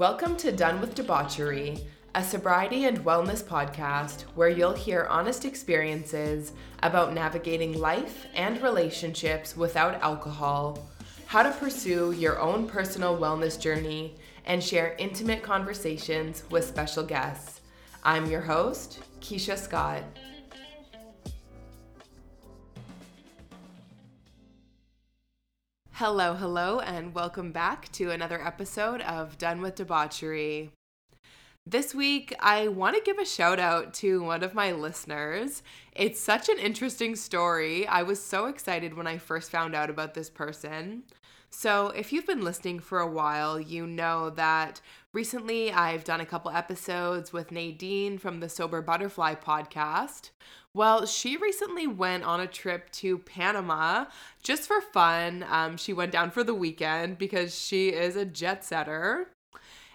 Welcome to Done with Debauchery, a sobriety and wellness podcast where you'll hear honest experiences about navigating life and relationships without alcohol, how to pursue your own personal wellness journey, and share intimate conversations with special guests. I'm your host, Keisha Scott. Hello, hello, and welcome back to another episode of Done with Debauchery. This week, I want to give a shout out to one of my listeners. It's such an interesting story. I was so excited when I first found out about this person. So, if you've been listening for a while, you know that recently I've done a couple episodes with Nadine from the Sober Butterfly podcast. Well, she recently went on a trip to Panama just for fun. Um, she went down for the weekend because she is a jet setter.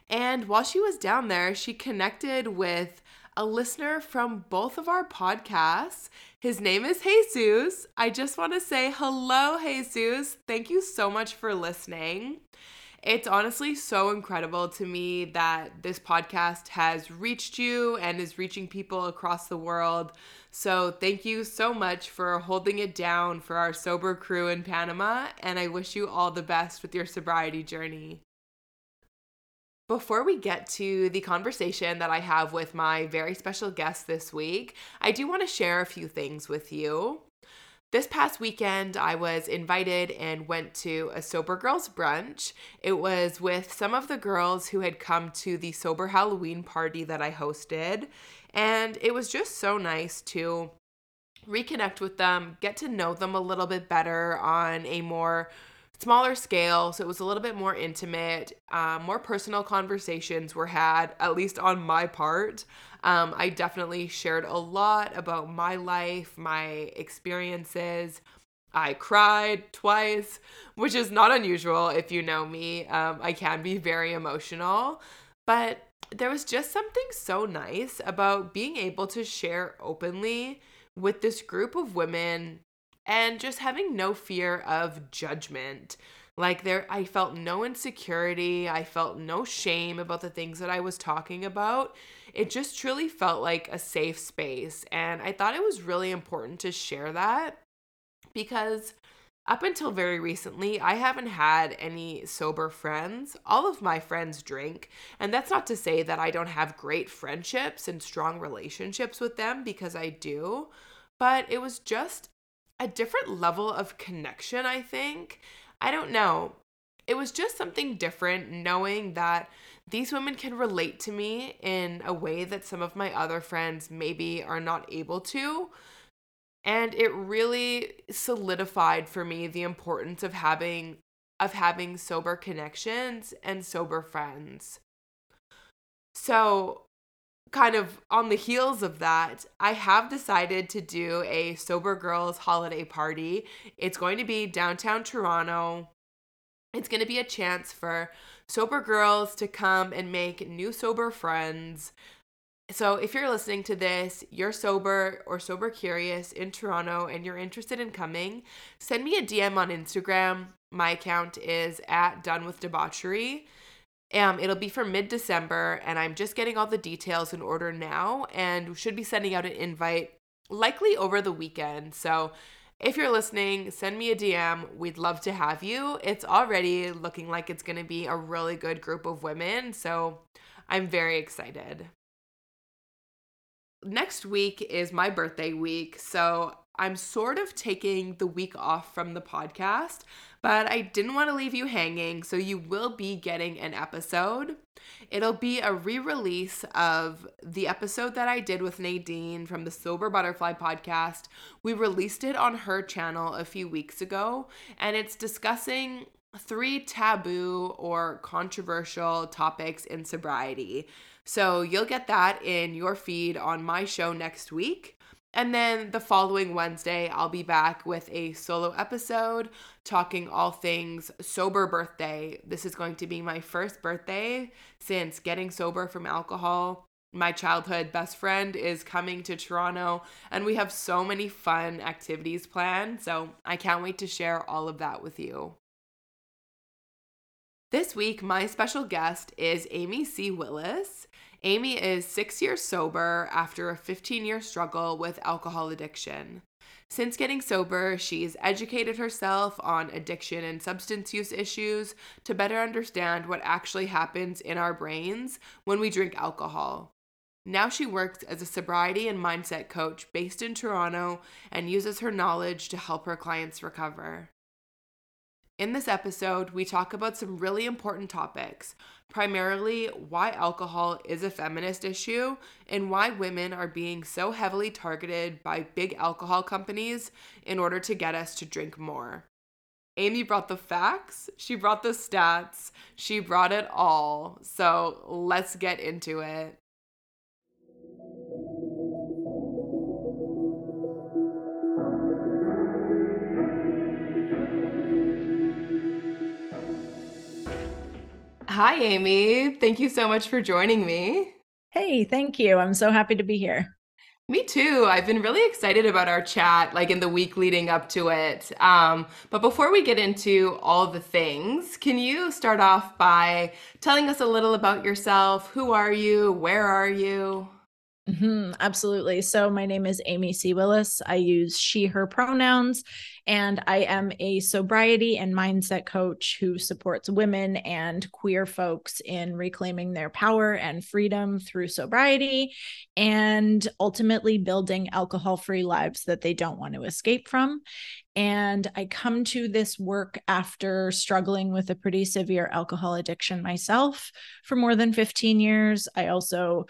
And while she was down there, she connected with a listener from both of our podcasts. His name is Jesus. I just want to say hello, Jesus. Thank you so much for listening. It's honestly so incredible to me that this podcast has reached you and is reaching people across the world. So, thank you so much for holding it down for our sober crew in Panama, and I wish you all the best with your sobriety journey. Before we get to the conversation that I have with my very special guest this week, I do want to share a few things with you. This past weekend, I was invited and went to a Sober Girls brunch. It was with some of the girls who had come to the Sober Halloween party that I hosted. And it was just so nice to reconnect with them, get to know them a little bit better on a more smaller scale, so it was a little bit more intimate. Um, more personal conversations were had, at least on my part. Um, I definitely shared a lot about my life, my experiences. I cried twice, which is not unusual if you know me. Um, I can be very emotional, but there was just something so nice about being able to share openly with this group of women and just having no fear of judgment. Like there I felt no insecurity, I felt no shame about the things that I was talking about. It just truly felt like a safe space and I thought it was really important to share that because up until very recently, I haven't had any sober friends. All of my friends drink. And that's not to say that I don't have great friendships and strong relationships with them because I do. But it was just a different level of connection, I think. I don't know. It was just something different knowing that these women can relate to me in a way that some of my other friends maybe are not able to. And it really solidified for me the importance of having of having sober connections and sober friends. So, kind of on the heels of that, I have decided to do a Sober Girls holiday party. It's going to be downtown Toronto. It's going to be a chance for sober girls to come and make new sober friends. So, if you're listening to this, you're sober or sober curious in Toronto and you're interested in coming, send me a DM on Instagram. My account is at Done with Debauchery. Um, it'll be for mid December, and I'm just getting all the details in order now and should be sending out an invite likely over the weekend. So if you're listening, send me a DM. We'd love to have you. It's already looking like it's going to be a really good group of women. So I'm very excited. Next week is my birthday week. So I'm sort of taking the week off from the podcast, but I didn't want to leave you hanging, so you will be getting an episode. It'll be a re release of the episode that I did with Nadine from the Sober Butterfly podcast. We released it on her channel a few weeks ago, and it's discussing three taboo or controversial topics in sobriety. So you'll get that in your feed on my show next week. And then the following Wednesday, I'll be back with a solo episode talking all things sober birthday. This is going to be my first birthday since getting sober from alcohol. My childhood best friend is coming to Toronto, and we have so many fun activities planned. So I can't wait to share all of that with you. This week, my special guest is Amy C. Willis. Amy is six years sober after a 15 year struggle with alcohol addiction. Since getting sober, she's educated herself on addiction and substance use issues to better understand what actually happens in our brains when we drink alcohol. Now she works as a sobriety and mindset coach based in Toronto and uses her knowledge to help her clients recover. In this episode, we talk about some really important topics, primarily why alcohol is a feminist issue and why women are being so heavily targeted by big alcohol companies in order to get us to drink more. Amy brought the facts, she brought the stats, she brought it all. So let's get into it. Hi, Amy. Thank you so much for joining me. Hey, thank you. I'm so happy to be here. Me too. I've been really excited about our chat, like in the week leading up to it. Um, but before we get into all the things, can you start off by telling us a little about yourself? Who are you? Where are you? Mm-hmm, absolutely. So, my name is Amy C. Willis. I use she, her pronouns, and I am a sobriety and mindset coach who supports women and queer folks in reclaiming their power and freedom through sobriety and ultimately building alcohol free lives that they don't want to escape from. And I come to this work after struggling with a pretty severe alcohol addiction myself for more than 15 years. I also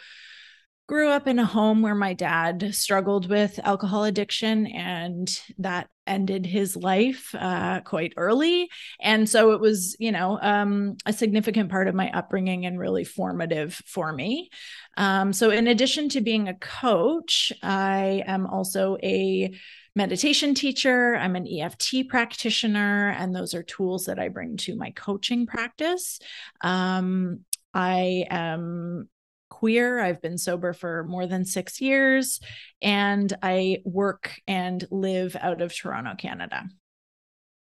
grew up in a home where my dad struggled with alcohol addiction and that ended his life uh, quite early. And so it was you know um, a significant part of my upbringing and really formative for me. Um, so in addition to being a coach i am also a meditation teacher. I'm an EFT practitioner and those are tools that i bring to my coaching practice. Um, I am queer. I've been sober for more than six years, and I work and live out of Toronto, Canada.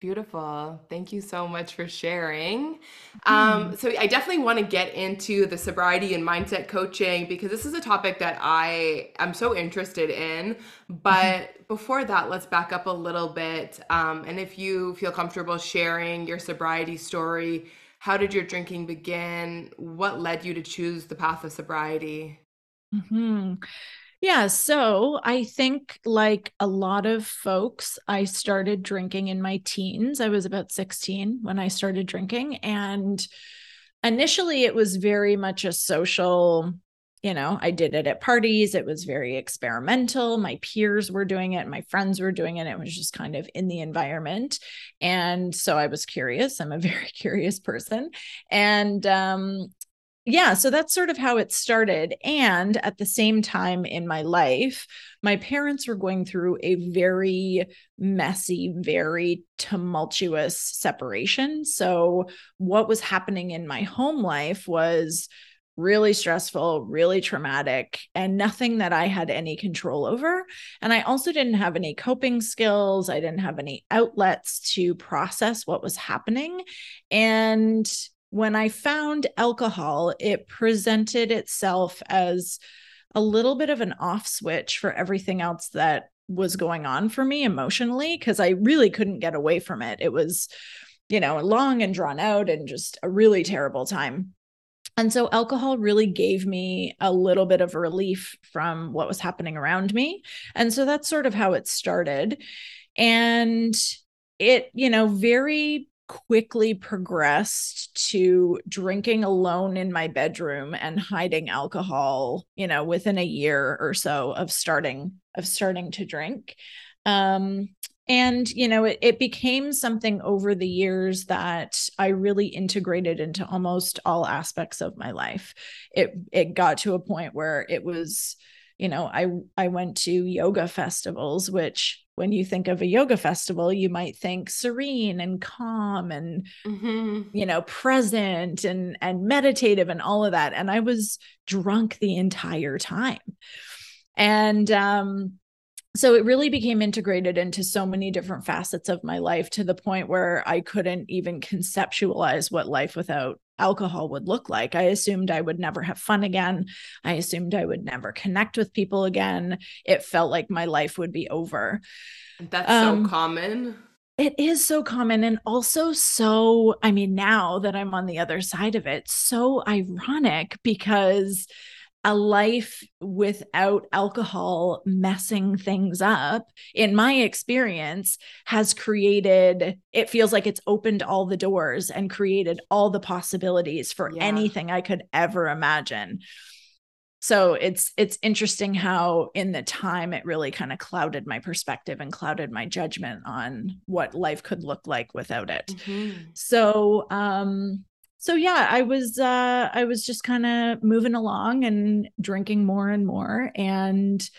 Beautiful. Thank you so much for sharing. Um, so, I definitely want to get into the sobriety and mindset coaching because this is a topic that I am so interested in. But mm-hmm. before that, let's back up a little bit. Um, and if you feel comfortable sharing your sobriety story, how did your drinking begin? What led you to choose the path of sobriety? Mm-hmm. Yeah, so I think like a lot of folks, I started drinking in my teens. I was about 16 when I started drinking. And initially, it was very much a social you know, I did it at parties. It was very experimental. My peers were doing it, my friends were doing it. It was just kind of in the environment. And so I was curious. I'm a very curious person. And um, yeah, so that's sort of how it started. And at the same time in my life, my parents were going through a very messy, very tumultuous separation. So, what was happening in my home life was really stressful, really traumatic, and nothing that I had any control over. And I also didn't have any coping skills. I didn't have any outlets to process what was happening. And when I found alcohol, it presented itself as a little bit of an off switch for everything else that was going on for me emotionally because I really couldn't get away from it. It was, you know, long and drawn out and just a really terrible time. And so alcohol really gave me a little bit of relief from what was happening around me. And so that's sort of how it started. And it, you know, very quickly progressed to drinking alone in my bedroom and hiding alcohol, you know, within a year or so of starting of starting to drink. Um and you know it, it became something over the years that i really integrated into almost all aspects of my life. It it got to a point where it was you know i i went to yoga festivals which when you think of a yoga festival you might think serene and calm and mm-hmm. you know present and and meditative and all of that. And i was drunk the entire time. And um so it really became integrated into so many different facets of my life to the point where I couldn't even conceptualize what life without alcohol would look like. I assumed I would never have fun again. I assumed I would never connect with people again. It felt like my life would be over. That's um, so common. It is so common and also so, I mean, now that I'm on the other side of it, so ironic because a life without alcohol messing things up, in my experience, has created, it feels like it's opened all the doors and created all the possibilities for yeah. anything I could ever imagine. So it's it's interesting how in the time it really kind of clouded my perspective and clouded my judgment on what life could look like without it. Mm-hmm. So um so yeah i was uh i was just kind of moving along and drinking more and more and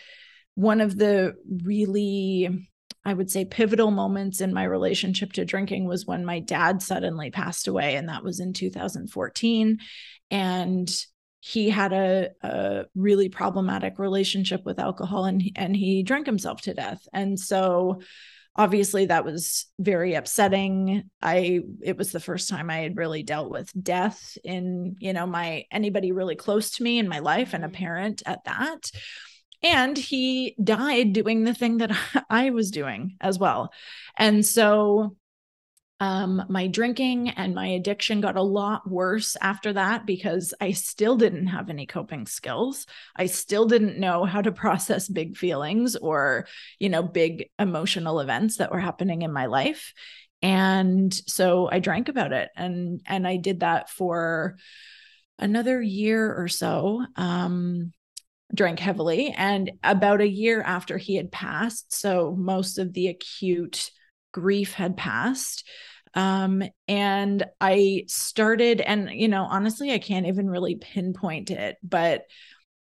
one of the really i would say pivotal moments in my relationship to drinking was when my dad suddenly passed away and that was in 2014 and he had a, a really problematic relationship with alcohol and and he drank himself to death and so obviously that was very upsetting. I it was the first time i had really dealt with death in you know my anybody really close to me in my life and a mm-hmm. parent at that. And he died doing the thing that i was doing as well. And so um, my drinking and my addiction got a lot worse after that because I still didn't have any coping skills. I still didn't know how to process big feelings or, you know, big emotional events that were happening in my life. And so I drank about it and and I did that for another year or so. Um, drank heavily and about a year after he had passed, so most of the acute grief had passed um, and I started, and you know, honestly, I can't even really pinpoint it, but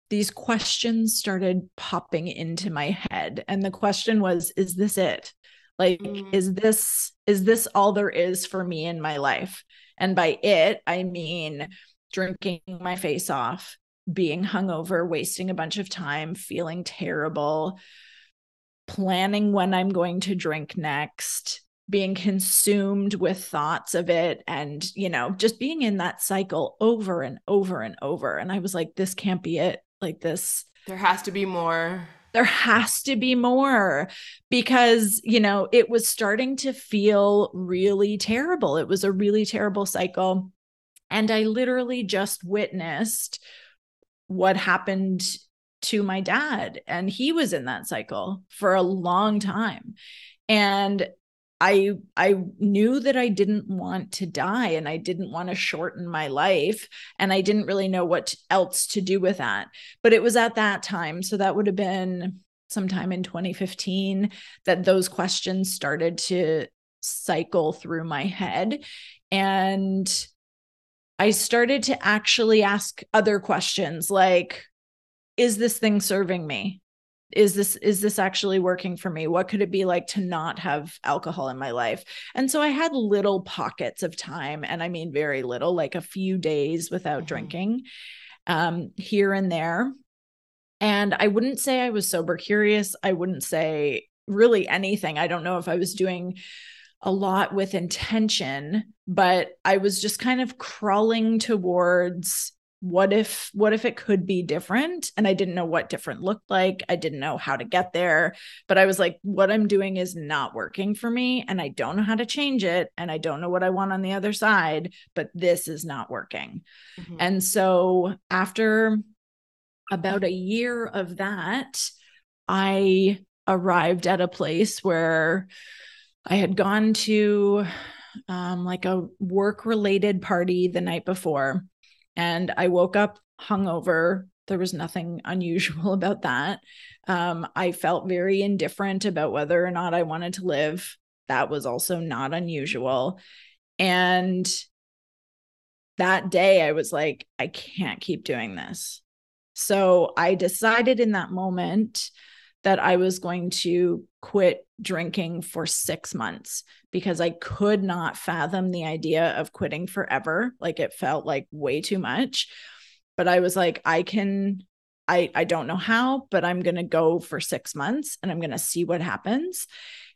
these questions started popping into my head. And the question was, is this it? Like, mm. is this is this all there is for me in my life? And by it, I mean drinking my face off, being hungover, wasting a bunch of time, feeling terrible, planning when I'm going to drink next, being consumed with thoughts of it and you know just being in that cycle over and over and over. And i was like this can't be it. Like this there has to be more. There has to be more because you know it was starting to feel really terrible. It was a really terrible cycle. And i literally just witnessed what happened to my dad. And he was in that cycle for a long time. And I I knew that I didn't want to die and I didn't want to shorten my life and I didn't really know what else to do with that. But it was at that time so that would have been sometime in 2015 that those questions started to cycle through my head and I started to actually ask other questions like is this thing serving me? Is this is this actually working for me? What could it be like to not have alcohol in my life? And so i had little pockets of time and i mean very little like a few days without mm-hmm. drinking um here and there. And i wouldn't say i was sober curious. I wouldn't say really anything. I don't know if i was doing a lot with intention but i was just kind of crawling towards what if what if it could be different? And i didn't know what different looked like. I didn't know how to get there. But i was like what i'm doing is not working for me and i don't know how to change it and i don't know what i want on the other side but this is not working. Mm-hmm. and so after about a year of that i arrived at a place where i had gone to um, like a work related party the night before and I woke up hungover. There was nothing unusual about that. Um, I felt very indifferent about whether or not I wanted to live. That was also not unusual. And that day, I was like, I can't keep doing this. So I decided in that moment that I was going to quit drinking for six months because I could not fathom the idea of quitting forever. Like it felt like way too much. But I was like, I can. I, I don't know how, but I'm going to go for six months and I'm going to see what happens.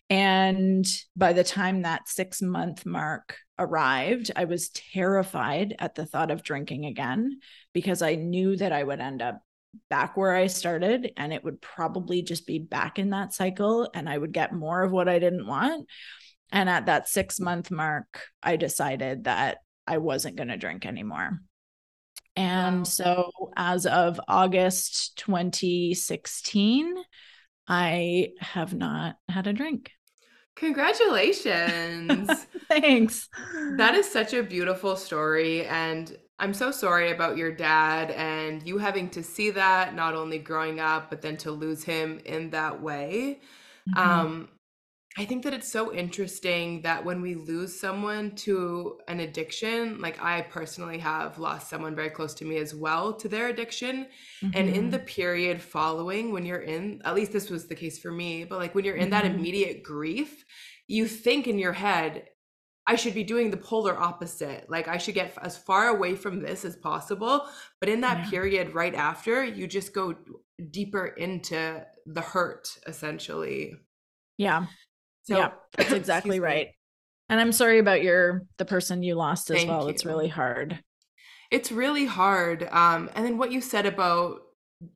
And by the time that six month mark arrived, I was terrified at the thought of drinking again because I knew that I would end up back where I started and it would probably just be back in that cycle and I would get more of what I didn't want. And at that six month mark, I decided that I wasn't going to drink anymore. And wow. so as of August 2016, I have not had a drink. Congratulations. Thanks. That is such a beautiful story. And I'm so sorry about your dad and you having to see that, not only growing up, but then to lose him in that way. Mm-hmm. Um, I think that it's so interesting that when we lose someone to an addiction, like I personally have lost someone very close to me as well to their addiction. Mm-hmm. And in the mm-hmm. period following, when you're in, at least this was the case for me, but like when you're in mm-hmm. that immediate grief, you think in your head, I should be doing the polar opposite. Like I should get as far away from this as possible. But in that yeah. period right after, you just go deeper into the hurt essentially. Yeah. So yeah, that's exactly right. And I'm sorry about your the person you lost as well. You. It's really hard. It's really hard. Um, and then what you said about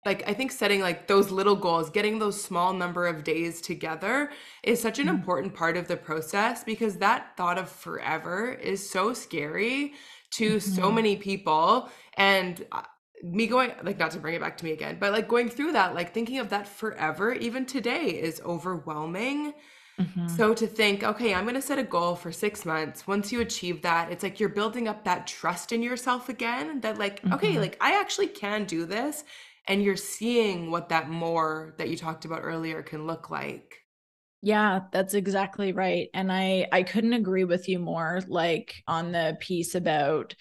like I think setting like those little goals, getting those small number of days together is such an mm-hmm. important part of the process because that thought of forever is so scary to mm-hmm. so many people and uh, me going like not to bring it back to me again, but like going through that like thinking of that forever even today is overwhelming. Mm-hmm. So to think, okay, I'm going to set a goal for six months. Once you achieve that, it's like you're building up that trust in yourself again that, like, mm-hmm. okay, like I actually can do this. And you're seeing what that more that you talked about earlier can look like. Yeah, that's exactly right. And I I couldn't agree with you more like on the piece about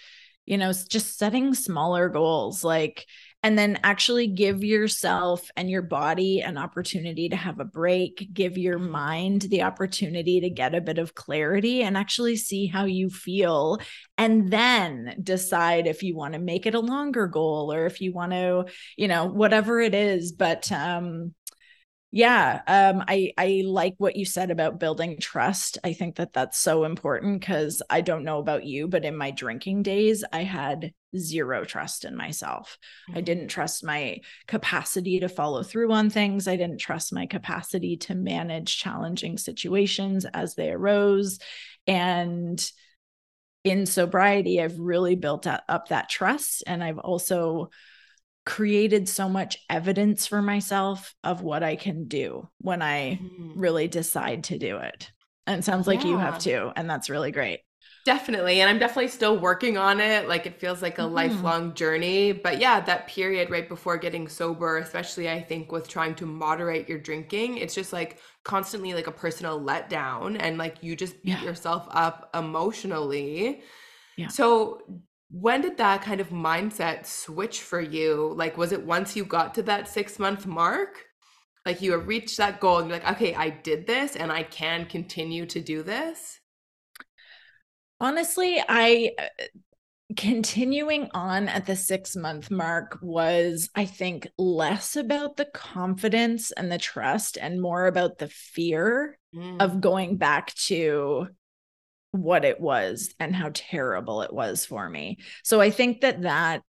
you know just setting smaller goals like and then actually give yourself and your body an opportunity to have a break, give your mind the opportunity to get a bit of clarity and actually see how you feel. And then decide if you want to make it a longer goal or if you want to, you know, whatever it is. But, um, yeah um i i like what you said about building trust. I think that that's so important because i don't know about you but in my drinking days i had zero trust in myself. Mm-hmm. i didn't trust my capacity to follow through on things. I didn't trust my capacity to manage challenging situations as they arose. And in sobriety i've really built up that trust and i've also created so much evidence for myself of what I can do when I mm-hmm. really decide to do it. And it sounds like yeah. you have too. And that's really great. Definitely. And I'm definitely still working on it. Like it feels like a mm-hmm. lifelong journey. But yeah, that period right before getting sober, especially I think with trying to moderate your drinking, it's just like constantly like a personal letdown and like you just beat yeah. yourself up emotionally. Yeah. So when did that kind of mindset switch for you? Like, was it once you got to that six month mark? Like, you reached that goal and you're like, okay, I did this and I can continue to do this? Honestly, I uh, continuing on at the six month mark was, I think, less about the confidence and the trust and more about the fear mm. of going back to what it was and how terrible it was for me. So I think that that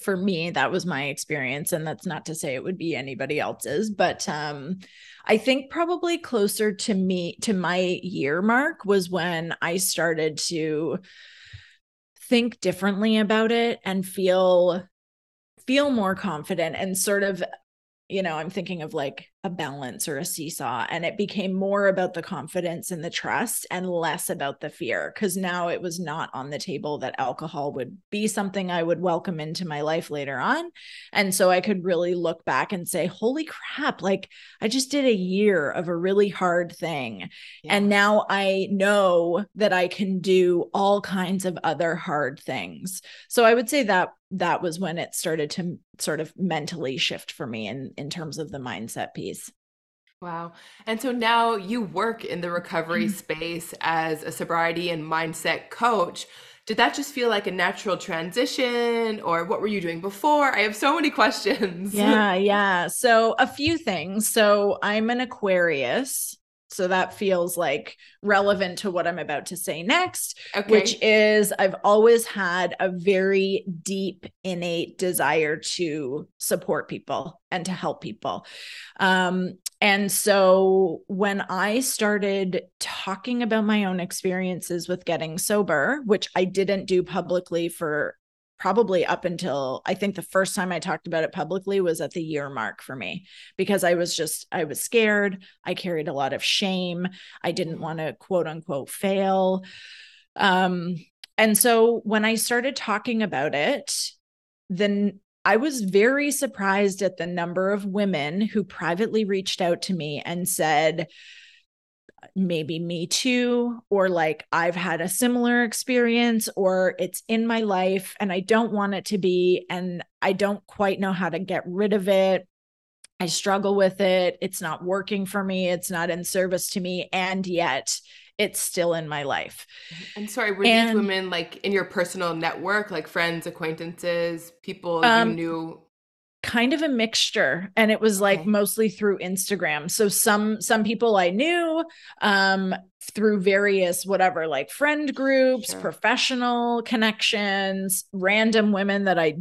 for me that was my experience and that's not to say it would be anybody else's but um I think probably closer to me to my year mark was when I started to think differently about it and feel feel more confident and sort of you know, I'm thinking of like a balance or a seesaw. And it became more about the confidence and the trust and less about the fear. Cause now it was not on the table that alcohol would be something I would welcome into my life later on. And so I could really look back and say, holy crap, like I just did a year of a really hard thing. Yeah. And now I know that I can do all kinds of other hard things. So I would say that that was when it started to sort of mentally shift for me in in terms of the mindset piece wow and so now you work in the recovery mm-hmm. space as a sobriety and mindset coach did that just feel like a natural transition or what were you doing before? I have so many questions. Yeah, yeah. So, a few things. So, I'm an Aquarius. So that feels like relevant to what I'm about to say next, okay. which is I've always had a very deep, innate desire to support people and to help people. Um, and so when I started talking about my own experiences with getting sober, which I didn't do publicly for probably up until I think the first time I talked about it publicly was at the year mark for me because I was just, I was scared. I carried a lot of shame. I didn't want to quote unquote fail. Um, and so when I started talking about it, then I was very surprised at the number of women who privately reached out to me and said, maybe me too, or like I've had a similar experience, or it's in my life and I don't want it to be, and I don't quite know how to get rid of it. I struggle with it. It's not working for me. It's not in service to me. And yet it's still in my life. And sorry, were and, these women like in your personal network, like friends, acquaintances, people um, you knew? Kind of a mixture and it was like okay. mostly through instagram so some some people i knew um through various whatever like friend groups sure. professional connections random women that i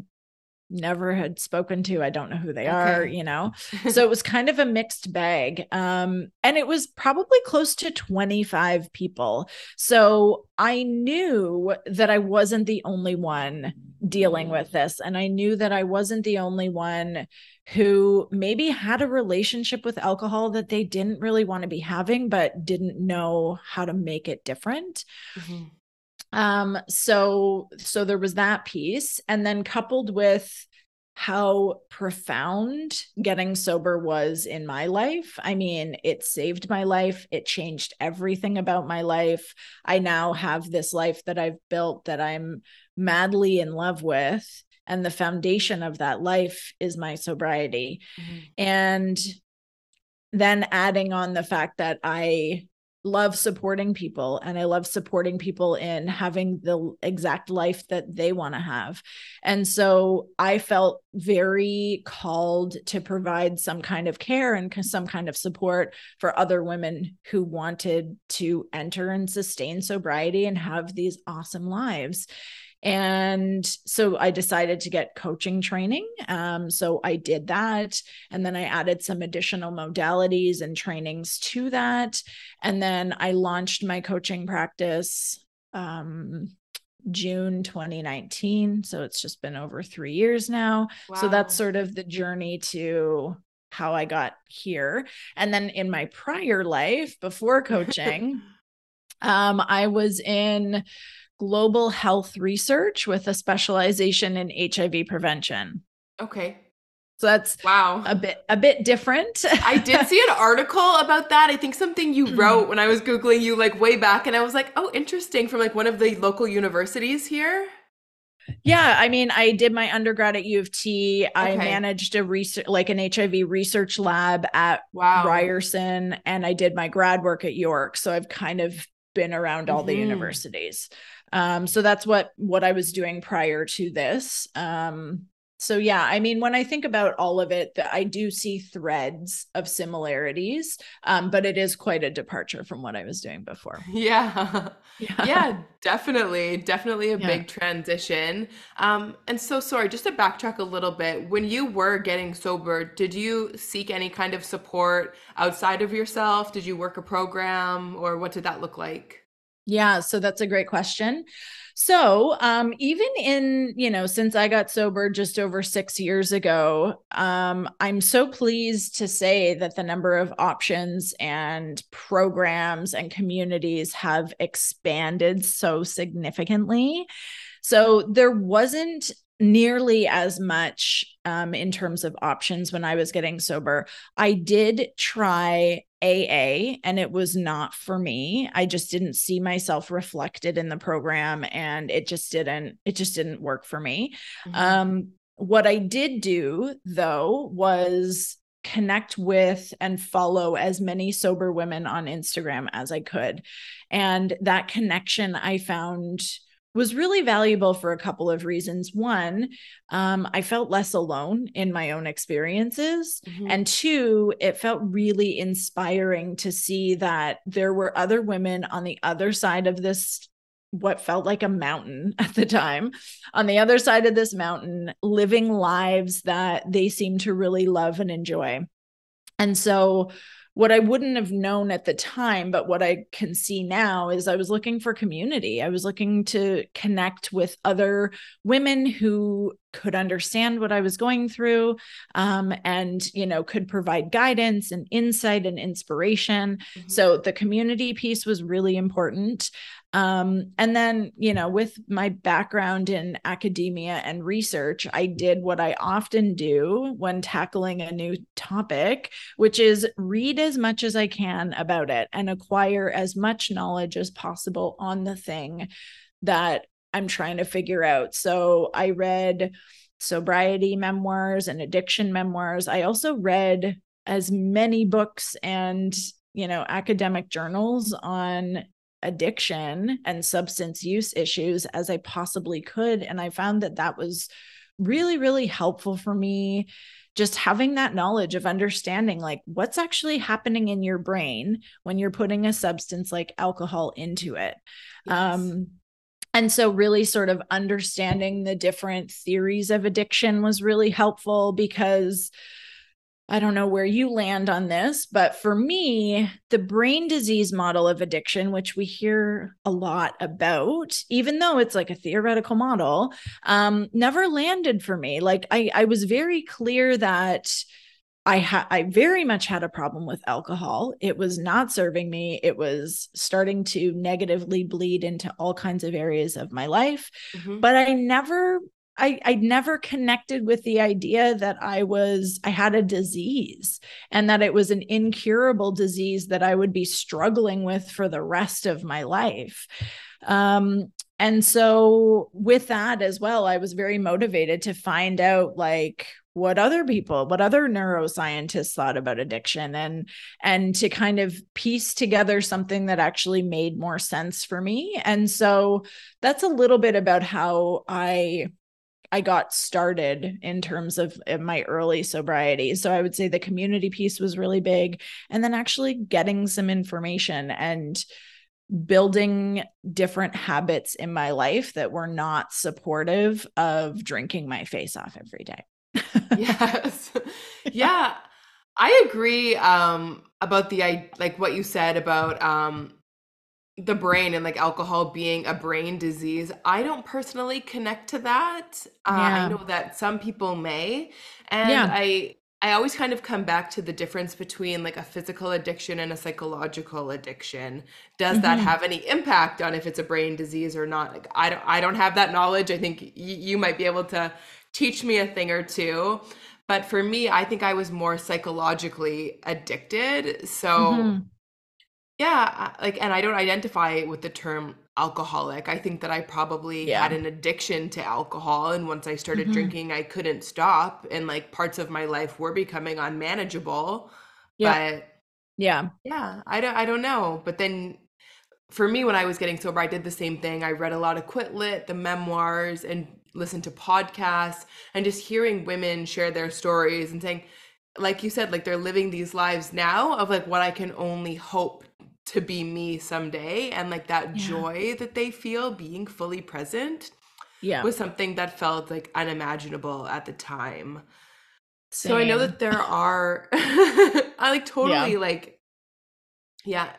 never had spoken to i don't know who they okay. are you know? So it was kind of a mixed bag um and it was probably close to 25 people. So i knew that i wasn't the only one dealing with this and i knew that i wasn't the only one who maybe had a relationship with alcohol that they didn't really want to be having but didn't know how to make it different. Mm-hmm um so so there was that piece and then coupled with how profound getting sober was in my life. I mean, it saved my life. It changed everything about my life. I now have this life that I've built that I'm madly in love with. And the foundation of that life is my sobriety. Mm-hmm. And then adding on the fact that I love supporting people and I love supporting people in having the exact life that they want to have. And so I felt very called to provide some kind of care and some kind of support for other women who wanted to enter and sustain sobriety and have these awesome lives. And so I decided to get coaching training. Um, so I did that. And then I added some additional modalities and trainings to that. And then I launched my coaching practice um, June 2019. So it's just been over three years now. Wow. So that's sort of the journey to how I got here. And then in my prior life before coaching, um, I was in global health research with a specialization in HIV prevention. Okay. So that's wow a bit a bit different. I did see an article about that. I think something you wrote when I was googling you like way back, and I was like, oh, interesting, from like one of the local universities here. Yeah, I mean, I did my undergrad at U of T. Okay. I managed a research like an HIV research lab at wow. Ryerson, and I did my grad work at York. So I've kind of been around all mm-hmm. the universities. Um, so that's what what I was doing prior to this. Um, so yeah, I mean, when I think about all of it, I do see threads of similarities, um, but it is quite a departure from what I was doing before. Yeah, yeah, yeah definitely, definitely a yeah. big transition. Um, and so sorry, just to backtrack a little bit, when you were getting sober, did you seek any kind of support outside of yourself? Did you work a program, or what did that look like? Yeah, so that's a great question. So, um, even in, you know, since I got sober just over six years ago, um, I'm so pleased to say that the number of options and programs and communities have expanded so significantly. So, there wasn't nearly as much um, in terms of options when I was getting sober. I did try AA and it was not for me. I just didn't see myself reflected in the program and it just didn't it just didn't work for me. Mm-hmm. Um what I did do though was connect with and follow as many sober women on Instagram as I could. And that connection I found was really valuable for a couple of reasons. One, um, I felt less alone in my own experiences. Mm-hmm. And two, it felt really inspiring to see that there were other women on the other side of this what felt like a mountain at the time on the other side of this mountain living lives that they seemed to really love and enjoy and so what I wouldn't have known at the time, but what I can see now is I was looking for community. I was looking to connect with other women who could understand what I was going through um, and, you know, could provide guidance and insight and inspiration. Mm-hmm. So the community piece was really important. Um, and then, you know, with my background in academia and research, I did what I often do when tackling a new topic, which is read as much as I can about it and acquire as much knowledge as possible on the thing that I'm trying to figure out. So I read sobriety memoirs and addiction memoirs. I also read as many books and you know academic journals on addiction and substance use issues as I possibly could. And I found that that was really, really helpful for me. Just having that knowledge of understanding, like what's actually happening in your brain when you're putting a substance like alcohol into it. Yes. Um, and so, really, sort of understanding the different theories of addiction was really helpful because I don't know where you land on this, but for me, the brain disease model of addiction, which we hear a lot about, even though it's like a theoretical model, um, never landed for me. Like I, I was very clear that I had I very much had a problem with alcohol. It was not serving me. It was starting to negatively bleed into all kinds of areas of my life. Mm-hmm. But I never I I never connected with the idea that I was I had a disease and that it was an incurable disease that I would be struggling with for the rest of my life. Um and so with that as well I was very motivated to find out like what other people what other neuroscientists thought about addiction and and to kind of piece together something that actually made more sense for me and so that's a little bit about how i I got started in terms of my early sobriety. So I would say the community piece was really big. And then actually getting some information and building different habits in my life that were not supportive of drinking my face off every day. yes. Yeah. I agree um about the like what you said about um the brain and like alcohol being a brain disease. I don't personally connect to that. Uh, yeah. I know that some people may, and yeah. I I always kind of come back to the difference between like a physical addiction and a psychological addiction. Does mm-hmm. that have any impact on if it's a brain disease or not? Like I don't I don't have that knowledge. I think y- you might be able to teach me a thing or two. But for me, I think I was more psychologically addicted. So mm-hmm yeah, like, and I don't identify with the term alcoholic. I think that I probably Yeah. had an addiction to alcohol. And once I started hmm drinking, I couldn't stop. And like parts of my life were becoming unmanageable. Yeah. But Yeah. yeah, I don't, I don't know. But then for me, when I was getting sober, I did the same thing. I read a lot of Quit Lit, the memoirs, and listened to podcasts and just hearing women share their stories and saying, like you said, like they're living these lives now of like what I can only hope to be me someday and like that yeah. joy that they feel being fully present yeah was something that felt like unimaginable at the time Same. so i know that there are i like totally yeah. like yeah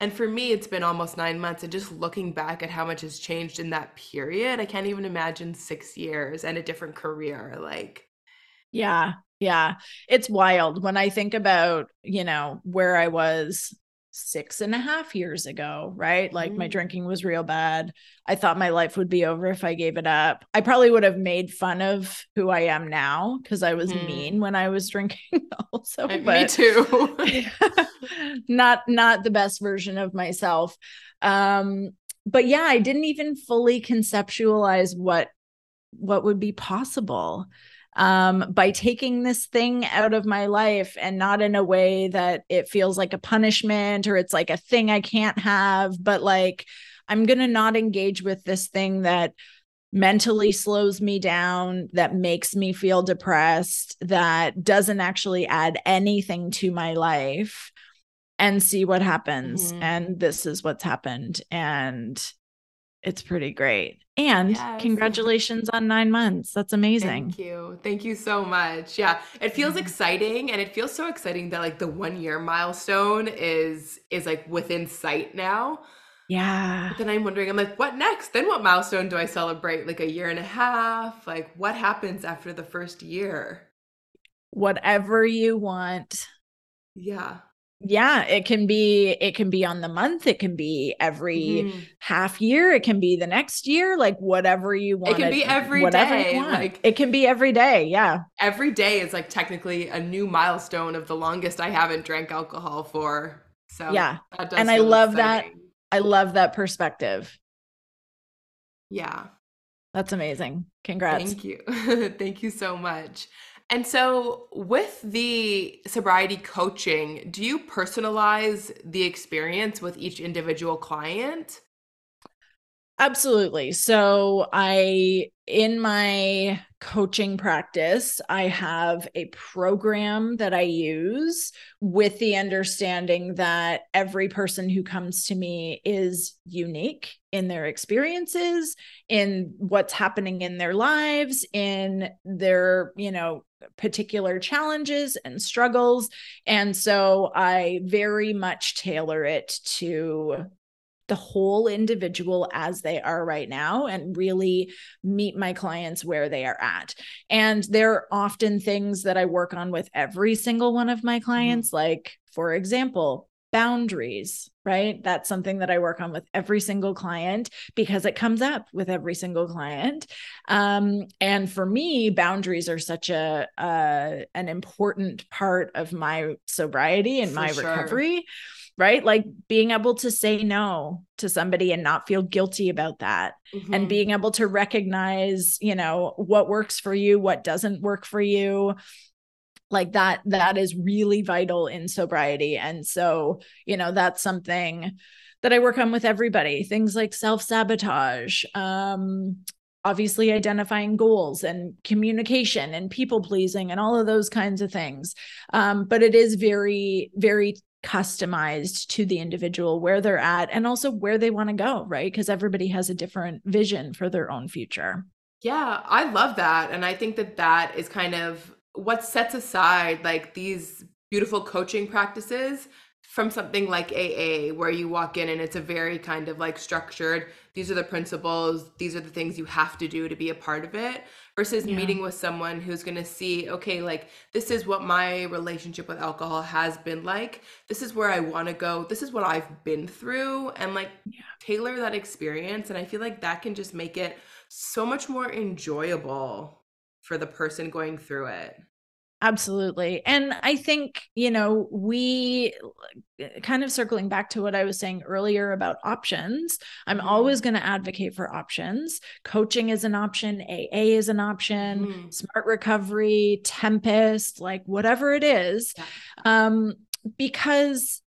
and for me it's been almost nine months and just looking back at how much has changed in that period i can't even imagine six years and a different career like yeah yeah it's wild when i think about you know where i was six and a half years ago, right? Like mm. my drinking was real bad. I thought my life would be over if I gave it up. I probably would have made fun of who I am now because I was mm. mean when I was drinking also. But me too. not not the best version of myself. Um, but yeah, I didn't even fully conceptualize what what would be possible um, by taking this thing out of my life and not in a way that it feels like a punishment or it's like a thing I can't have, but like I'm going to not engage with this thing that mentally slows me down, that makes me feel depressed, that doesn't actually add anything to my life and see what happens. Mm-hmm. And this is what's happened. And it's pretty great. And yes. congratulations on nine months. That's amazing. Thank you. Thank you so much. Yeah. It feels exciting and it feels so exciting that like the one year milestone is is like within sight now. Yeah. But then I'm wondering, I'm like, what next? Then what milestone do I celebrate? Like a year and a half? Like what happens after the first year? Whatever you want. Yeah. Yeah, it can be it can be on the month, it can be every mm-hmm. half year, it can be the next year, like whatever you want. It can be every day. Like it can be every day. Yeah. Every day is like technically a new milestone of the longest I haven't drank alcohol for. So yeah. and I love exciting. that I love that perspective. Yeah. That's amazing. Congrats. Thank you. Thank you so much. And so, with the sobriety coaching, do you personalize the experience with each individual client? Absolutely. So, I, in my coaching practice, I have a program that I use with the understanding that every person who comes to me is unique in their experiences, in what's happening in their lives, in their, you know, particular challenges and struggles. And so I very much tailor it to the whole individual as they are right now and really meet my clients where they are at. And there are often things that I work on with every single one of my mm-hmm. clients, mm-hmm. like, for example, boundaries, right? That's something that I work on with every single client because it comes up with every single client. Um, and for me, boundaries are such a uh, an important part of my sobriety and for my sure. recovery right? Like being able to say no to somebody and not feel guilty about that mm-hmm. and being able to recognize, you know, what works for you, what doesn't work for you. Like that that is really vital in sobriety and so, you know, that's something that I work on with everybody. Things like self-sabotage, um obviously identifying goals and communication and people pleasing and all of those kinds of things um, but it is very very customized to the individual where they're at and also where they want to go, right? Because everybody has a different vision for their own future. Yeah, I love that. And I think that that is kind of what sets aside like these beautiful coaching practices from something like AA, where you walk in and it's a very kind of like structured, these are the principles, these are the things you have to do to be a part of it, versus yeah. meeting with someone who's going to see, okay, like this is what my relationship with alcohol has been like. This is where I want to go. This is what I've been through, and like yeah. tailor that experience. And I feel like that can just make it so much more enjoyable for the person going through it. Absolutely. And I think, you know, we kind of circling back to what I was saying earlier about options, I'm mm-hmm. always going to advocate for options. Coaching is an option, AA is an option, mm-hmm. smart recovery, Tempest, like whatever it is. Yeah. Um, because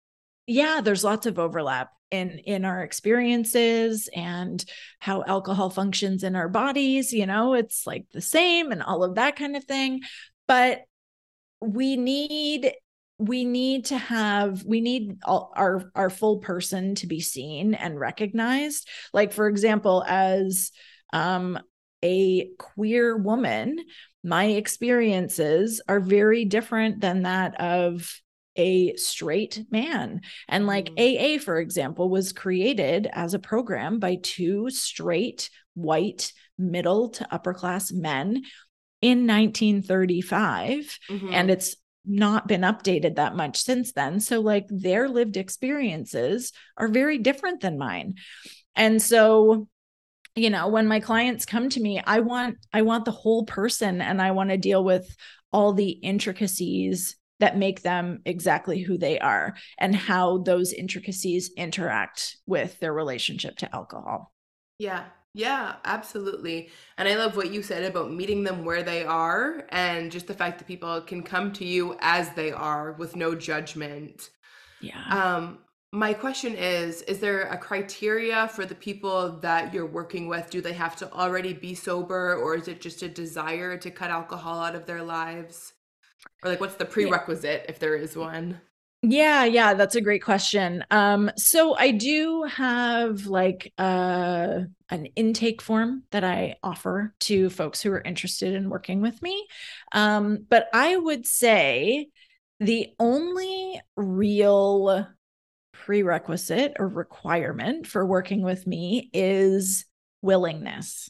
yeah, there's lots of overlap in in our experiences and how alcohol functions in our bodies you know it's like the same and all of that kind of thing but we need we need to have we need all, our our full person to be seen and recognized like for example as um a queer woman my experiences are very different than that of a straight man. And like mm. AA, for example, was created as a program by two straight, white, middle to upper class men in 1935 mm-hmm. and it's not been updated that much since then. So like their lived experiences are very different than mine. And so you know when my clients come to me i want i want the whole person and i want to deal with all the intricacies that make them exactly who they are and how those intricacies interact with their relationship to alcohol. Yeah yeah, absolutely. And I love what you said about meeting them where they are and just the fact that people can come to you as they are with no judgment. Yeah. Um my question is is there a criteria for the people that you're working with do they have to already be sober or is it just a desire to cut alcohol out of their lives or like what's the prerequisite yeah. if there is one yeah yeah that's a great question um so i do have like uh an intake form that i offer to folks who are interested in working with me um but i would say the only real prerequisite or requirement for working with me is willingness.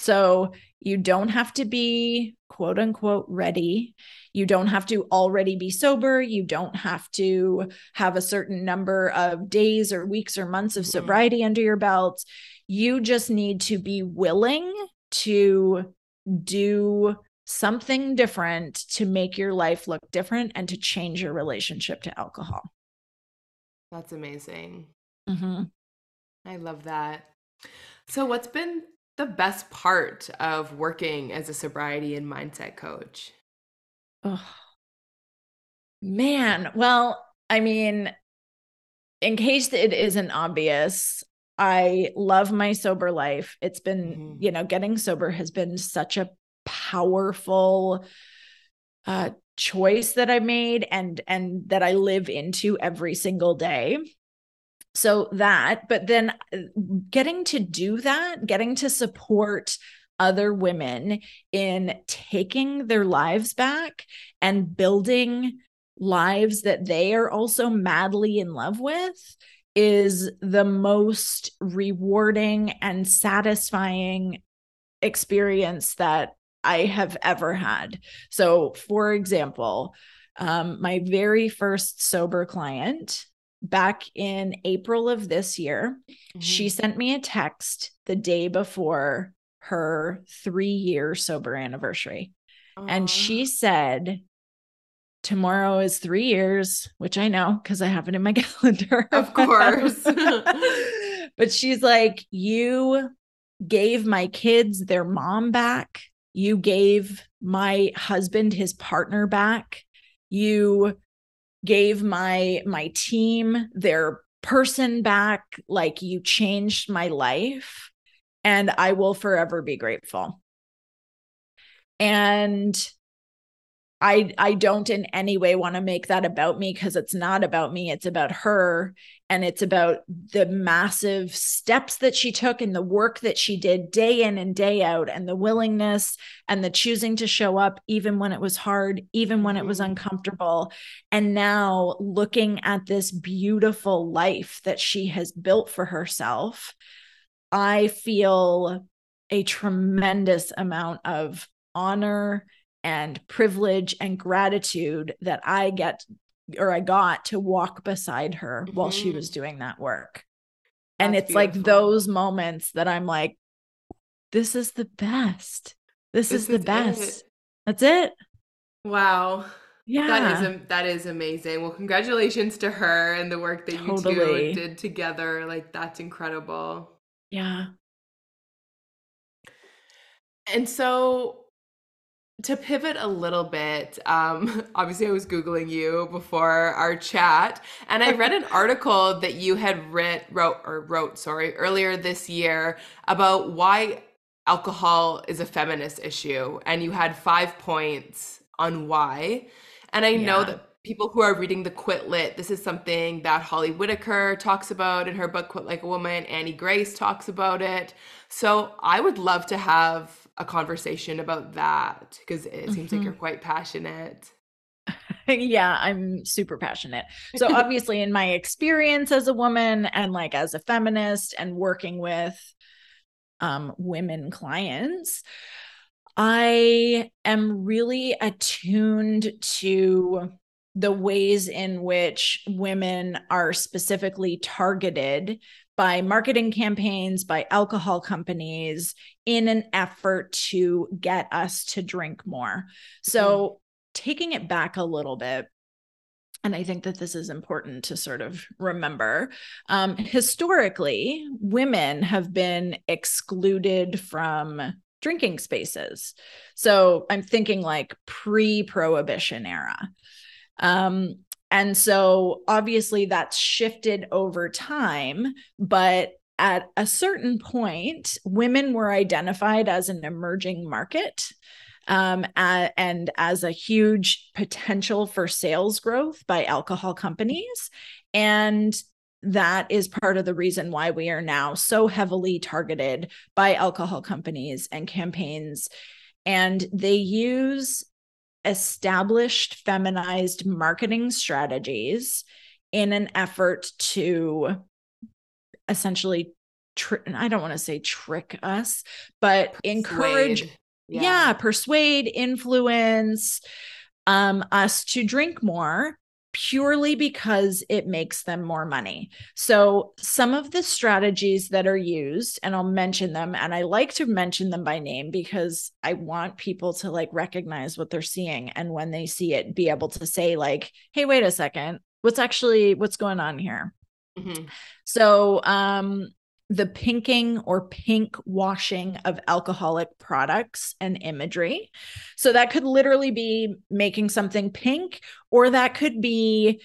So you don't have to be quote unquote ready. You don't have to already be sober. You don't have to have a certain number of days or weeks or months of mm-hmm. sobriety mm-hmm. under your belt. You just need to be willing to do something different to make your life look different and to change your relationship to alcohol. That's amazing. Mm-hmm. I love that. So, what's been the best part of working as a sobriety and mindset coach? Oh, man. Well, I mean, in case it isn't obvious, I love my sober life. It's been, mm-hmm. you know, getting sober has been such a powerful uh, choice that I made and and that I live into every single day. So that, but then uh, getting to do that, getting to support other women in taking their lives back and building lives that they are also madly in love with is the most rewarding and satisfying experience that I have ever had. So, for example, um, my very first sober client back in April of this year, mm-hmm. she sent me a text the day before her three year sober anniversary. Aww. And she said, Tomorrow is three years, which I know because I have it in my calendar. Of course. but she's like, You gave my kids their mom back you gave my husband his partner back you gave my my team their person back like you changed my life and i will forever be grateful. And I I don't in any way want to make that about me because it's not about me it's about her and it's about the massive steps that she took and the work that she did day in and day out and the willingness and the choosing to show up even when it was hard even when it was mm-hmm. uncomfortable and now looking at this beautiful life that she has built for herself I feel a tremendous amount of honor and privilege and gratitude that I get or I got to walk beside her mm-hmm. while she mm-hmm. was doing that work. That's and it's beautiful. like those moments that I'm like, this is the best. This, this is the best. It. That's it. Wow. Yeah. That is that is amazing. Well, congratulations to her and the work that totally. you two did together. Like that's incredible. Yeah. And so to pivot a little bit, um, obviously I was Googling you before our chat, and I read an article that you had writ, wrote or wrote, sorry, earlier this year about why alcohol is a feminist issue, and you had five points on why. And I yeah. know that people who are reading the Quit Lit, this is something that Holly Whitaker talks about in her book Quit Like a Woman. Annie Grace talks about it. So I would love to have a conversation about that because it seems mm-hmm. like you're quite passionate. yeah, I'm super passionate. So obviously in my experience as a woman and like as a feminist and working with um women clients, I am really attuned to the ways in which women are specifically targeted by marketing campaigns, by alcohol companies in an effort to get us to drink more. So, mm. taking it back a little bit, and I think that this is important to sort of remember. Um, historically, women have been excluded from drinking spaces. So I'm thinking like pre prohibition era. Um, And so obviously that's shifted over time, but at a certain point, women were identified as an emerging market um, and as a huge potential for sales growth by alcohol companies. And that is part of the reason why we are now so heavily targeted by alcohol companies and campaigns. And they use established feminized marketing strategies in an effort to essentially tr- I don't want to say trick us, but persuade. encourage yeah. yeah, persuade, influence um us to drink more purely because it makes them more money. So, some of the strategies that are used, and I'll mention them, and I like to mention them by name because I want people to like recognize what they're seeing. And when they see it, be able to say, like, hey, wait a second, what's actually what's going on here? Mm-hmm. So, um, the pinking or pink washing of alcoholic products and imagery. So that could literally be making something pink, or that could be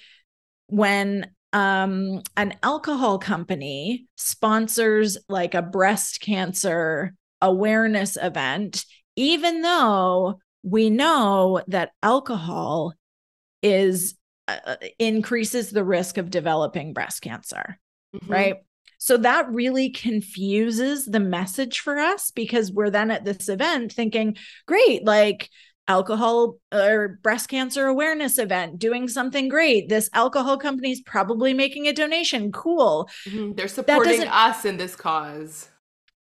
when um, an alcohol company sponsors like a breast cancer awareness event, even though we know that alcohol is uh, uh increases the risk of developing breast cancer, mm-hmm. right? So that really confuses the message for us because we're then at this event thinking, great, like alcohol or breast cancer awareness event doing something great. This alcohol company is probably making a donation. Cool. Mm-hmm. they're supporting us in this cause.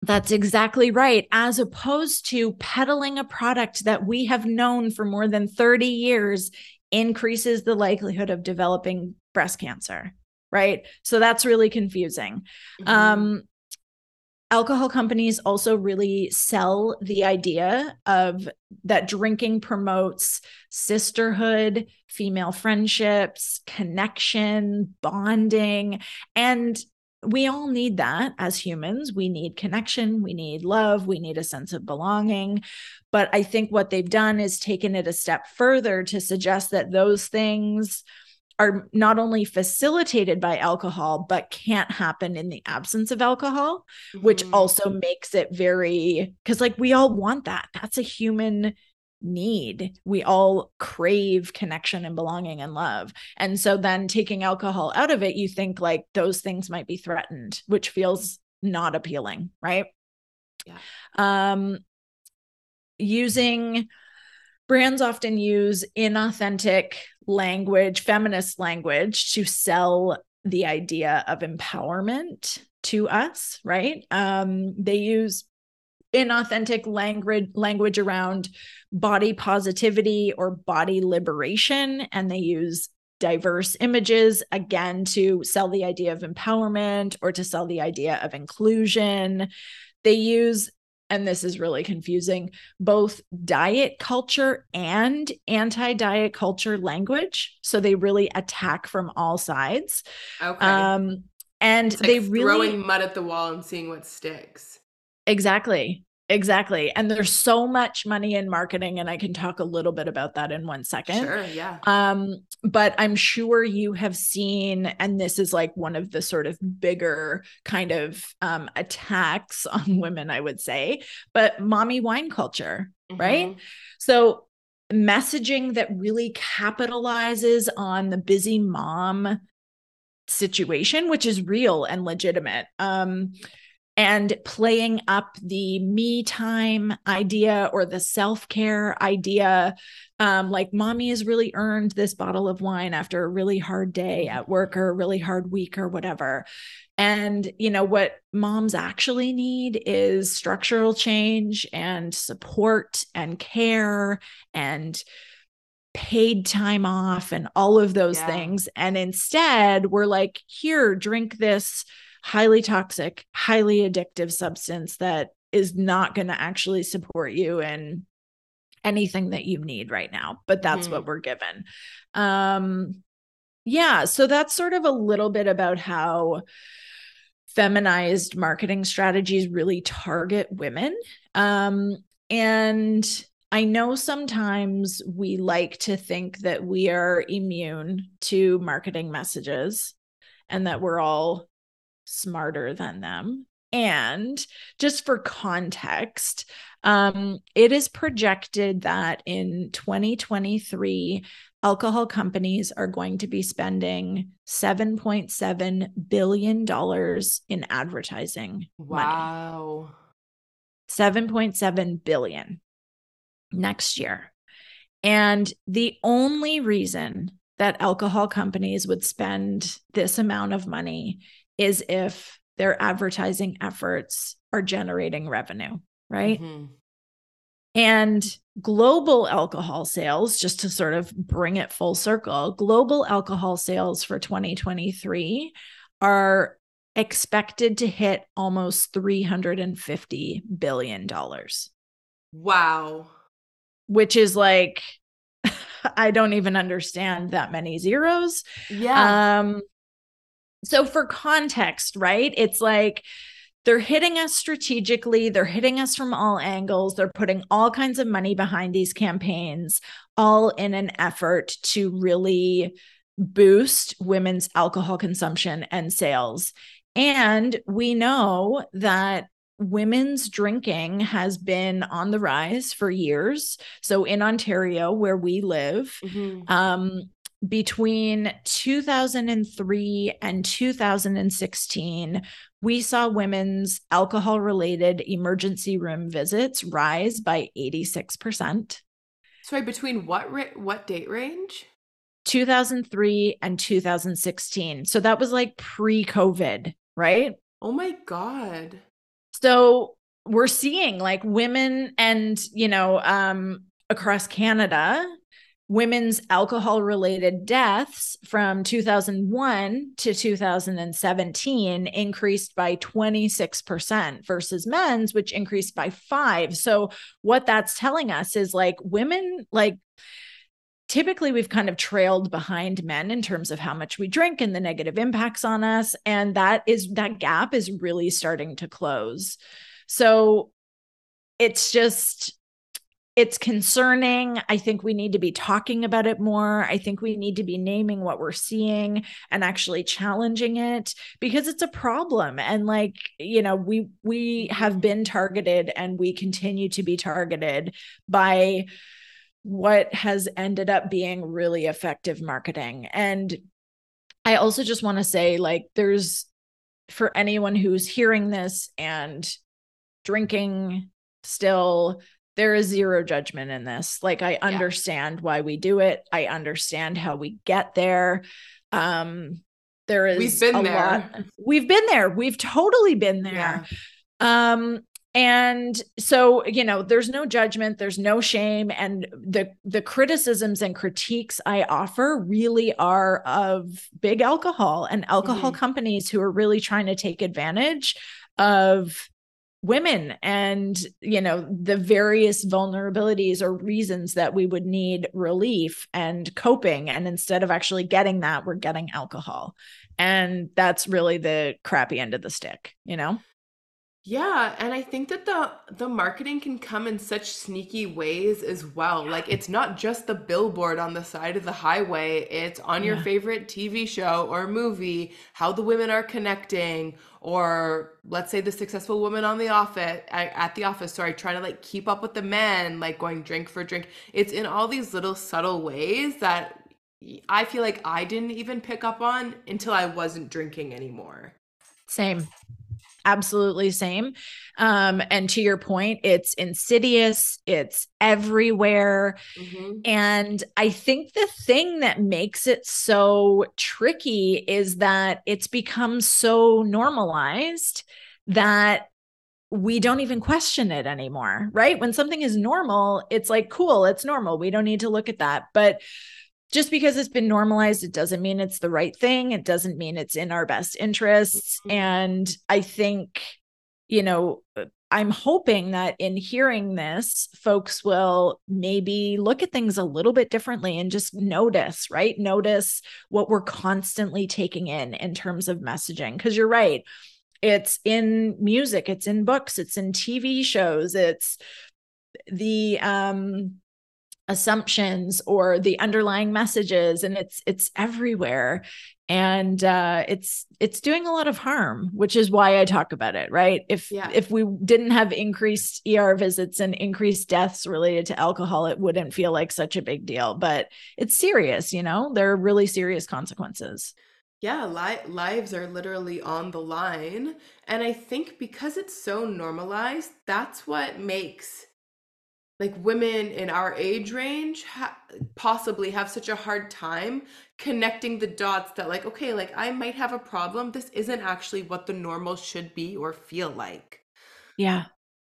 That's exactly right. As opposed to peddling a product that we have known for more than 30 years increases the likelihood of developing breast cancer right? So that's really confusing. Mm-hmm. Um, alcohol companies also really sell the idea of that drinking promotes sisterhood, female friendships, connection, bonding, and we all need that as humans. We need connection, we need love, we need a sense of belonging. But I think what they've done is taken it a step further to suggest that those things are not only facilitated by alcohol but can't happen in the absence of alcohol mm-hmm. which also makes it very cuz like we all want that. That's a human need. We all crave connection and belonging and love. And so then taking alcohol out of it you think like those things might be threatened which feels not appealing right? Yeah. Um using brands often use inauthentic language, feminist language, to sell the idea of empowerment to us, right? Um, they use inauthentic language language around body positivity or body liberation and they use diverse images again to sell the idea of empowerment or to sell the idea of inclusion they use and this is really confusing, both diet culture and anti diet culture language. So they really attack from all sides. Okay. Um, and they really throwing mud at the wall and seeing what sticks. Exactly. Exactly. And there's so much money in marketing and I can talk a little bit about that in one second. Sure, yeah. Um but I'm sure you have seen and this is like one of the sort of bigger kind of um attacks on women I would say, but mommy wine culture, mm-hmm. right? So messaging that really capitalizes on the busy mom situation which is real and legitimate. Um and playing up the me time idea or the self care idea. Um, like, mommy has really earned this bottle of wine after a really hard day at work or a really hard week or whatever. And, you know, what moms actually need is structural change and support and care and paid time off and all of those yeah. things. And instead, we're like, here, drink this highly toxic, highly addictive substance that is not going to actually support you in anything that you need right now. But that's mm-hmm. what we're given. Um, yeah. So that's sort of a little bit about how feminized marketing strategies really target women. Um, and I know sometimes we like to think that we are immune to marketing messages and that we're all smarter than them. And just for context, um, it is projected that in 2023, alcohol companies are going to be spending $7.7 billion in advertising. Wow. Money. 7.7 billion next year. And the only reason that alcohol companies would spend this amount of money is if their advertising efforts are generating revenue, right? Mm-hmm. And global alcohol sales, just to sort of bring it full circle, global alcohol sales for 2023 are expected to hit almost $350 billion. Wow. Which is like, I don't even understand that many zeros. Yeah. Um, so for context, right? It's like they're hitting us strategically, they're hitting us from all angles, they're putting all kinds of money behind these campaigns, all in an effort to really boost women's alcohol consumption and sales. And we know that women's drinking has been on the rise for years. So in Ontario, where we live, mm-hmm. um, between 2003 and 2016, we saw women's alcohol related emergency room visits rise by 86%. Sorry, between what what date range? 2003 and 2016. So that was like pre-COVID, right? Oh my god. So we're seeing like women and, you know, um across Canada women's alcohol related deaths from 2001 to 2017 increased by 26% versus men's which increased by 5 so what that's telling us is like women like typically we've kind of trailed behind men in terms of how much we drink and the negative impacts on us and that is that gap is really starting to close. So it's just it's concerning. I think we need to be talking about it more. I think we need to be naming what we're seeing and actually challenging it because it's a problem and like, you know, we we have been targeted and we continue to be targeted by what has ended up being really effective marketing. And I also just want to say like there's for anyone who's hearing this and drinking still there is zero judgment in this. Like I understand yeah. why we do it. I understand how we get there. Um there is We've been there. Lot. We've been there. We've totally been there. Yeah. Um and so you know there's no judgment there's no shame and the the criticisms and critiques i offer really are of big alcohol and alcohol mm-hmm. companies who are really trying to take advantage of women and you know the various vulnerabilities or reasons that we would need relief and coping. And instead of actually getting that we're getting alcohol. And that's really the crappy end of the stick you know yeah, and I think that the the marketing can come in such sneaky ways as well. Like it's not just the billboard on the side of the highway, it's on your favorite TV show or movie, how the women are connecting or let's say the successful woman on the office at the office, sorry, trying to like keep up with the men, like going drink for drink. It's in all these little subtle ways that I feel like I didn't even pick up on until I wasn't drinking anymore. Same absolutely same. Um, and to your point, it's insidious, it's everywhere. Mm-hmm. And I think the thing that makes it so tricky is that it's become so normalized that we don't even question it anymore, right? When something is normal, it's like, cool, it's normal. We don't need to look at that. But just because it's been normalized, it doesn't mean it's the right thing. It doesn't mean it's in our best interests. Mm-hmm. And I think, you know, I'm hoping that in hearing this, folks will maybe look at things a little bit differently and just notice, right? Notice what we're constantly taking in in terms of messaging. Because you're right, it's in music, it's in books, it's in TV shows, it's the um assumptions or the underlying messages and it's it's everywhere. And uh it's it's doing a lot of harm which is why i talk about it right? If yeah. if we didn't have increased er visits and increased deaths related to alcohol it wouldn't feel like such a big deal. But it's serious you know? There are really serious consequences. Yeah li- lives are literally on the line. And i think because it's so normalized that's what makes like women in our age range ha- possibly have such a hard time connecting the dots that like okay like i might have a problem. This isn't actually what the normal should be or feel like. Yeah.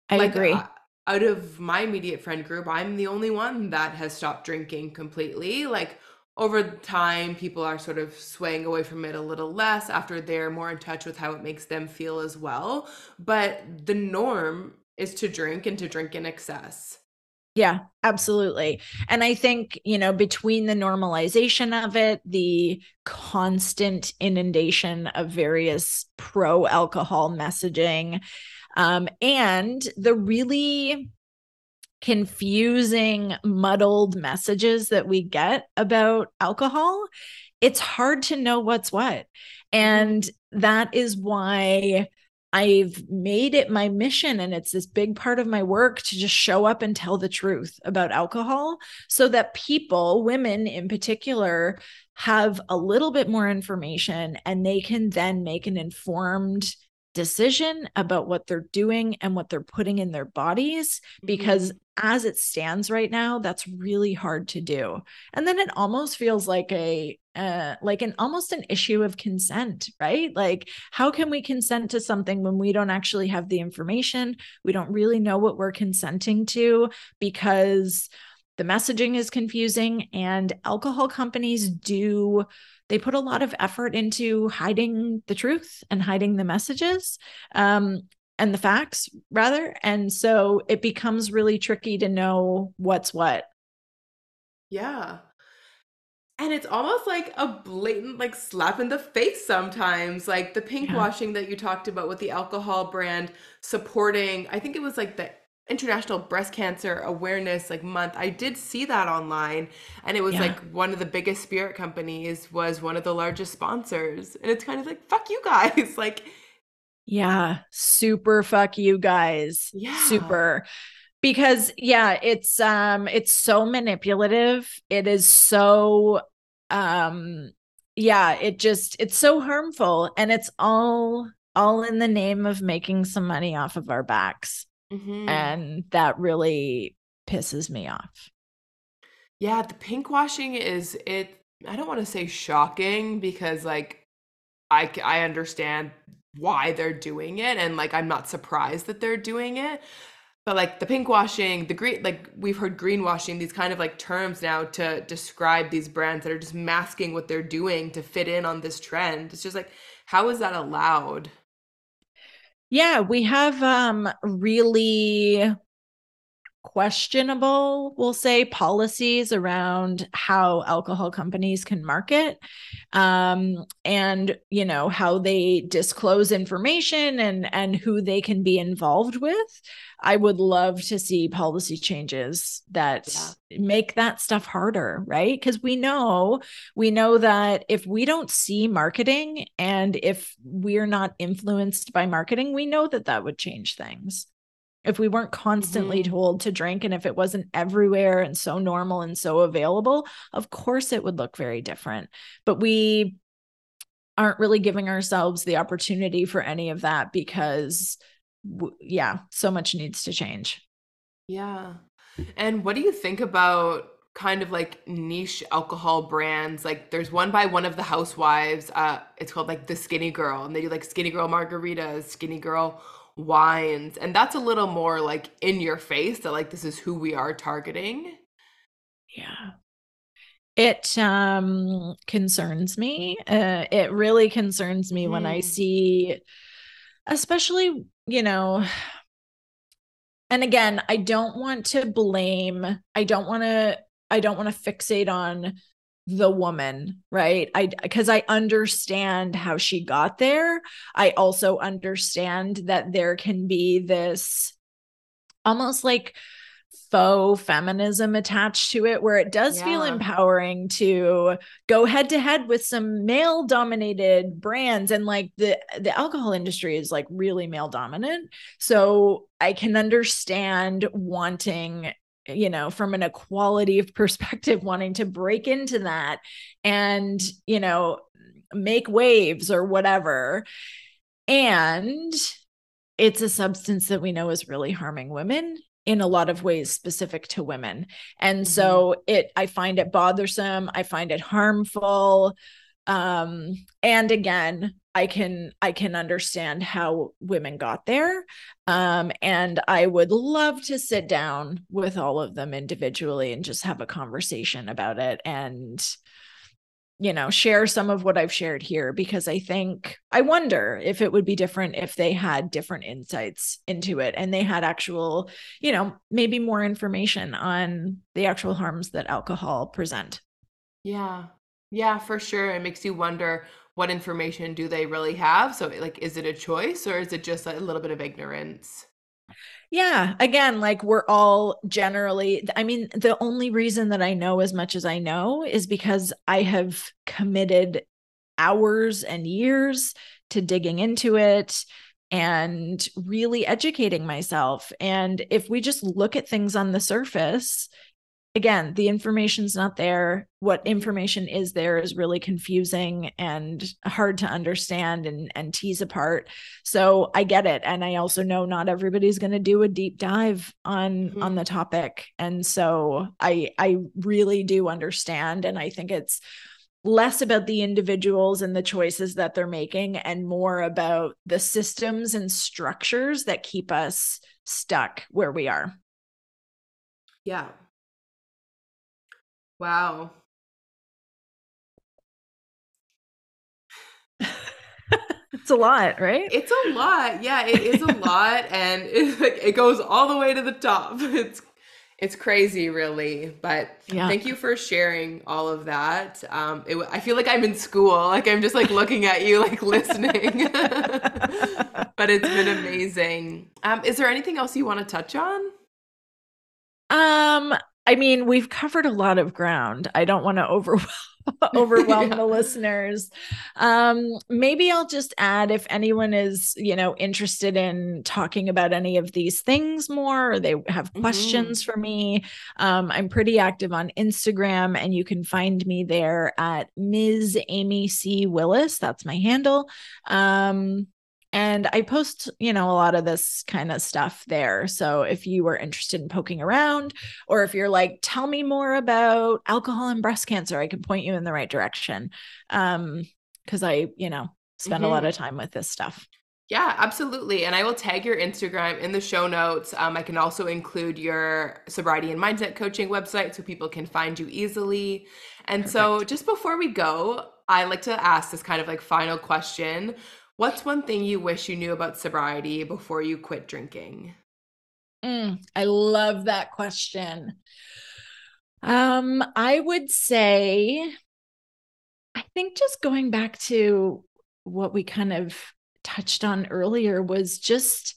I like, agree. uh, out of my immediate friend group i'm the only one that has stopped drinking completely. Like over time people are sort of swaying away from it a little less after they're more in touch with how it makes them feel as well. But the norm is to drink and to drink in excess yeah, absolutely. And I think, you know, between the normalization of it, the constant inundation of various pro alcohol messaging, um, and the really confusing, muddled messages that we get about alcohol, it's hard to know what's what. Mm-hmm. And that is why I've made it my mission, and it's this big part of my work to just show up and tell the truth about alcohol so that people, women in particular, have a little bit more information and they can then make an informed decision about what they're doing and what they're putting in their bodies because mm-hmm. as it stands right now that's really hard to do and then it almost feels like a uh, like an almost an issue of consent, right? Like, how can we consent to something when we don't actually have the information? We don't really know what we're consenting to because the messaging is confusing and alcohol companies do they put a lot of effort into hiding the truth and hiding the messages um, and the facts rather and so it becomes really tricky to know what's what yeah and it's almost like a blatant like slap in the face sometimes like the pink yeah. washing that you talked about with the alcohol brand supporting i think it was like the international breast cancer awareness like month. I did see that online and it was yeah. like one of the biggest spirit companies was one of the largest sponsors. And it's kind of like fuck you guys like yeah. Super fuck you guys. Yeah. Super. Because yeah it's um it's so manipulative. It is so um yeah it just it's so harmful and it's all all in the name of making some money off of our backs mm-hmm. and that really pisses me off yeah the pink washing is it i don't want to say shocking because like i i understand why they're doing it and like i'm not surprised that they're doing it but like the pink washing the green like we've heard greenwashing these kind of like terms now to describe these brands that are just masking what they're doing to fit in on this trend it's just like how is that allowed yeah we have um really questionable, we'll say, policies around how alcohol companies can market um, and you know how they disclose information and and who they can be involved with. I would love to see policy changes that yeah. make that stuff harder, right? Because we know we know that if we don't see marketing and if we're not influenced by marketing, we know that that would change things if we weren't constantly mm-hmm. told to drink and if it wasn't everywhere and so normal and so available of course it would look very different but we aren't really giving ourselves the opportunity for any of that because w- yeah so much needs to change yeah and what do you think about kind of like niche alcohol brands like there's one by one of the housewives uh it's called like the skinny girl and they do like skinny girl margaritas skinny girl wines and that's a little more like in your face that like this is who we are targeting yeah it um concerns me uh, it really concerns me mm. when i mm-hmm. see especially you know and again i don't want to blame i don't want to i don't want to fixate on the woman, right? I because I understand how she got there. I also understand that there can be this almost like faux feminism attached to it where it does yeah. feel empowering to go head to head with some male dominated brands. And like the the alcohol industry is like really male dominant so i can understand wanting you know from an equality perspective wanting to break into that and you know make waves or whatever. And it's a substance that we know is really harming women in a lot of ways specific to women. And mm-hmm. so it I find it bothersome, I find it harmful. Um and again, I can I can understand how women got there. Um and I would love to sit down with all of them individually and just have a conversation about it and you know, share some of what I've shared here because I think I wonder if it would be different if they had different insights into it and they had actual, you know, maybe more information on the actual harms that alcohol present. Yeah. Yeah, for sure. It makes you wonder what information do they really have? So like is it a choice or is it just a little bit of ignorance? Yeah. Again, like we're all generally, I mean, the only reason that I know as much as I know is because I have committed hours and years to digging into it and really educating myself. And if we just look at things on the surface, again, the information's not there. What information is there is really confusing and hard to understand and, and tease apart. So I get it. And I also know not everybody's going to do a deep dive on mm-hmm. on the topic. And so I I really do understand. And I think it's less about the individuals and the choices that they're making and more about the systems and structures that keep us stuck where we are. Yeah, Wow. it's a lot, right? It's a lot. Yeah, it is a lot and it, like, it goes all the way to the top. It's it's crazy really but yeah. thank you for sharing all of that um it, i feel like i'm in school like i'm just like looking at you like listening but it's been amazing um is there anything else you want to touch on um I mean, we've covered a lot of ground. I don't want to overwhelm overwhelm yeah. the listeners. Um, maybe I'll just add if anyone is, you know, interested in talking about any of these things more, or they have mm-hmm. questions for me. Um, I'm pretty active on Instagram, and you can find me there at Ms. Amy C. Willis. That's my handle. Um, and I post, you know, a lot of this kind of stuff there. So if you were interested in poking around, or if you're like, tell me more about alcohol and breast cancer, I can point you in the right direction. Um, because I, you know, spend mm-hmm. a lot of time with this stuff. Yeah, absolutely. And I will tag your Instagram in the show notes. Um, I can also include your sobriety and mindset coaching website so people can find you easily. And Perfect. so, just before we go, I like to ask this kind of like final question What's one thing you wish you knew about sobriety before you quit drinking? Mm, I love that question. Um, I would say, I think just going back to what we kind of touched on earlier was just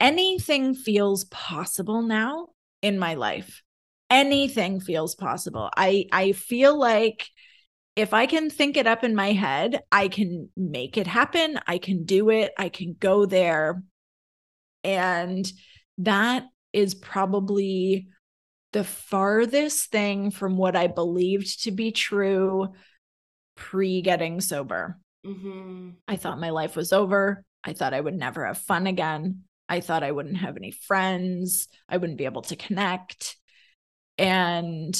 anything feels possible now in my life. Anything feels possible. I I feel like if I can think it up in my head, I can make it happen. I can do it. I can go there. And that is probably the farthest thing from what I believed to be true pre getting sober. Mm-hmm. I thought my life was over. I thought I would never have fun again. I thought I wouldn't have any friends. I wouldn't be able to connect. And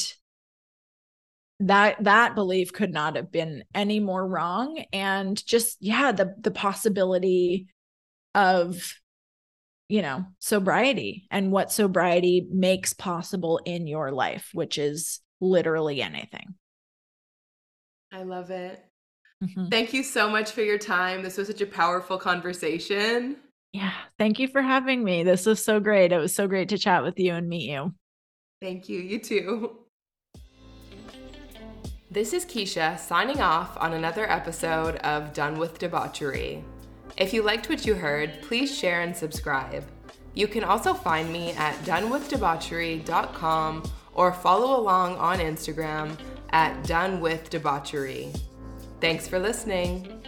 that that belief could not have been any more wrong. And just yeah the the possibility of you know sobriety and what sobriety makes possible in your life which is literally anything. I love it. Mm-hmm. thank you so much for your time. This was such a powerful conversation. Yeah. Thank you for having me. This was so great. It was so great to chat with you and meet you. Thank you. You too This is Keisha signing off on another episode of Done with Debauchery. If you liked what you heard, please share and subscribe. You can also find me at donewithdebauchery.com or follow along on Instagram at donewithdebauchery. Thanks for listening.